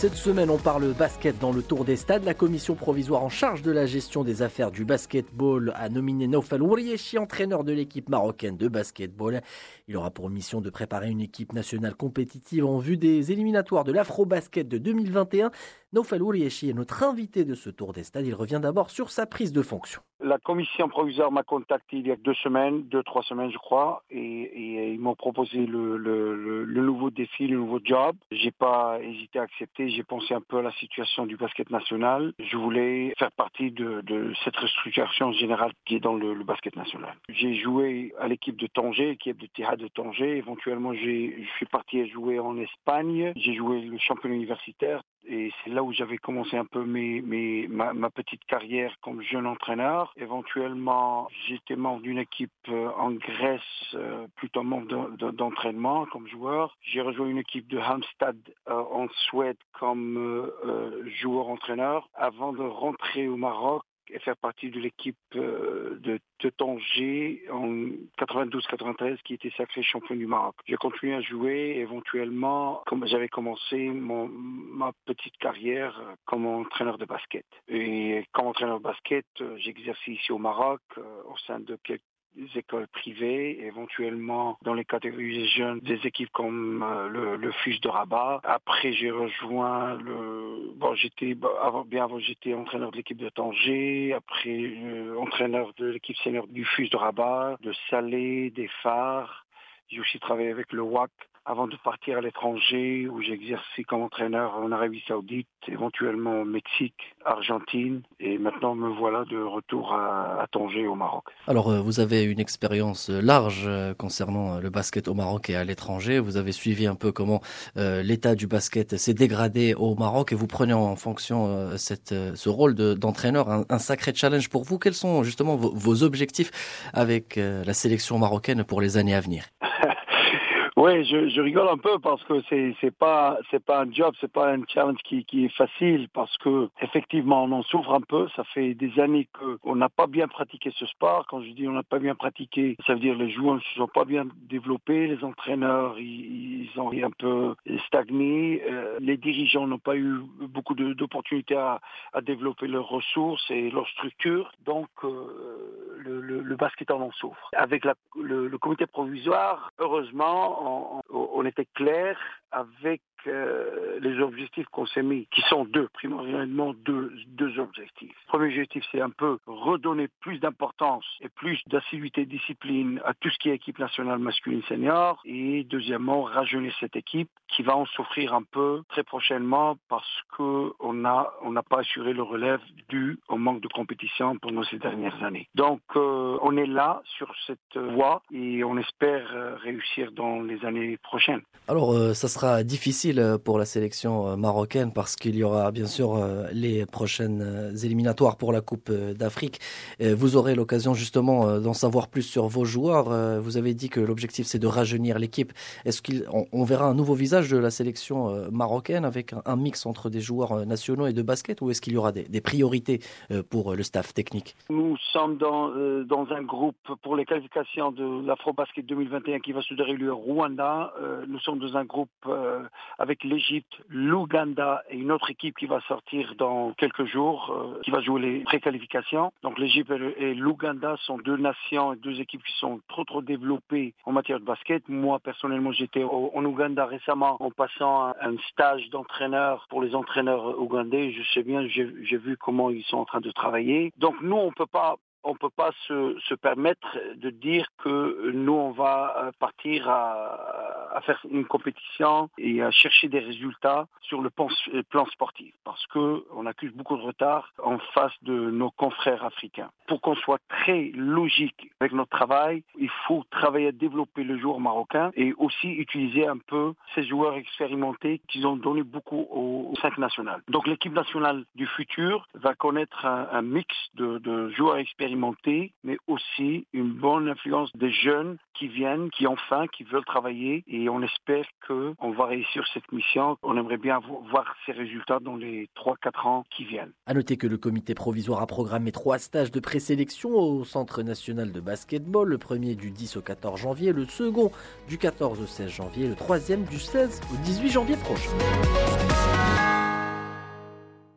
Cette semaine, on parle basket dans le tour des stades. La commission provisoire en charge de la gestion des affaires du basketball a nominé Naufal Ouriechi, entraîneur de l'équipe marocaine de basketball. Il aura pour mission de préparer une équipe nationale compétitive en vue des éliminatoires de l'Afro-Basket de 2021. Naufal Ouriechi est notre invité de ce tour des stades. Il revient d'abord sur sa prise de fonction. La commission provisoire m'a contacté il y a deux semaines, deux, trois semaines je crois, et, ils m'ont proposé le, nouveau défi, le nouveau job. J'ai pas hésité à accepter, j'ai pensé un peu à la situation du basket national. Je voulais faire partie de, cette restructuration générale qui est dans le, basket national. J'ai joué à l'équipe de Tanger, l'équipe de Tihad de Tanger. Éventuellement, je suis parti à jouer en Espagne. J'ai joué le championnat universitaire et c'est là où j'avais commencé un peu mes, ma, petite carrière comme jeune entraîneur. Éventuellement, j'étais membre d'une équipe euh, en Grèce, euh, plutôt membre d'entraînement comme joueur. J'ai rejoint une équipe de Halmstad euh, en Suède comme joueur-entraîneur avant de rentrer au Maroc et faire partie de l'équipe euh, de, Tanger en 92-93 qui était sacré champion du Maroc. J'ai continué à jouer éventuellement comme j'avais commencé ma petite carrière comme entraîneur de basket. Et comme entraîneur de basket, euh, j'exerce ici au Maroc euh, au sein de quelques des écoles privées, éventuellement dans les catégories jeunes, des équipes comme euh, le, le FUS de Rabat. Après, j'ai rejoint le... Bon, j'étais... Avant, bien avant, j'étais entraîneur de l'équipe de Tanger. Après, euh, entraîneur de l'équipe senior du FUS de Rabat, de Salé, des Phares. J'ai aussi travaillé avec le WAC avant de partir à l'étranger où j'ai exercé comme entraîneur en Arabie Saoudite, éventuellement au Mexique, Argentine et maintenant me voilà de retour à, Tanger au Maroc. Alors euh, vous avez une expérience large euh, concernant euh, le basket au Maroc et à l'étranger. Vous avez suivi un peu comment l'état du basket s'est dégradé au Maroc et vous prenez en fonction ce rôle d'entraîneur un, sacré challenge pour vous. Quels sont justement vos objectifs avec la sélection marocaine pour les années à venir? Oui, je, je, rigole un peu parce que c'est c'est pas c'est pas un job, c'est pas un challenge qui, qui est facile parce que effectivement on en souffre un peu. Ça fait des années qu'on n'a pas bien pratiqué ce sport. Quand je dis on n'a pas bien pratiqué, ça veut dire les joueurs ne se sont pas bien développés, les entraîneurs ils, ils ont un peu stagné, euh, les dirigeants n'ont pas eu beaucoup d'opportunités à, à, développer leurs ressources et leurs structures. Donc euh, le, le, le, basket en souffre. Avec la, le, le comité provisoire, heureusement était clair avec euh, les objectifs qu'on s'est mis, qui sont deux, primordialement deux, deux objectifs. Le premier objectif, c'est un peu redonner plus d'importance et plus d'assiduité discipline à tout ce qui est équipe nationale masculine senior. Et deuxièmement, rajeunir cette équipe qui va en souffrir un peu très prochainement parce qu'on n'a on n'a pas assuré le relève dû au manque de compétition pendant ces dernières années. Donc, euh, on est là sur cette voie et on espère euh, réussir dans les années prochaines. Alors, ça sera difficile euh, pour la sélection euh, marocaine parce qu'il y aura bien sûr euh, les prochaines éliminatoires pour la Coupe d'Afrique. Vous aurez l'occasion justement d'en savoir plus sur vos joueurs. Vous avez dit que l'objectif c'est de rajeunir l'équipe. Est-ce qu'on verra un nouveau visage de la sélection marocaine avec un mix entre des joueurs nationaux et de basket ou est-ce qu'il y aura des, priorités pour le staff technique? Nous sommes dans, dans un groupe pour les qualifications de l'Afro-Basket 2021 qui va se dérouler au Rwanda. Nous sommes dans un groupe avec l'Égypte, l'Ouganda et une autre équipe qui va sortir dans quelques jours, euh, qui va jouer les préqualifications. Donc l'Égypte et l'Ouganda sont deux nations et deux équipes qui sont trop trop développées en matière de basket. Moi personnellement j'étais en Ouganda récemment en passant un stage d'entraîneur pour les entraîneurs ougandais. Je sais bien, j'ai vu comment ils sont en train de travailler. Donc nous on peut pas on ne peut pas se, se, permettre de dire que nous, on va euh, partir à, à, faire une compétition et à chercher des résultats sur le plan, plan sportif, parce qu'on accuse beaucoup de retard en face de nos confrères africains. Pour qu'on soit très logique avec notre travail, il faut travailler à développer le joueur marocain et aussi utiliser un peu ces joueurs expérimentés qui ont donné beaucoup aux, cinq nationales. Donc l'équipe nationale du futur va connaître un, mix de joueurs expérimentés mais aussi une bonne influence des jeunes qui viennent, qui ont faim, qui veulent travailler et on espère qu'on va réussir cette mission. On aimerait bien voir ces résultats dans les 3-4 ans qui viennent. À noter que le comité provisoire a programmé trois stages de présélection au Centre national de basketball, le premier du 10 au 14 janvier, le second du 14 au 16 janvier, le troisième du 16 au 18 janvier prochain.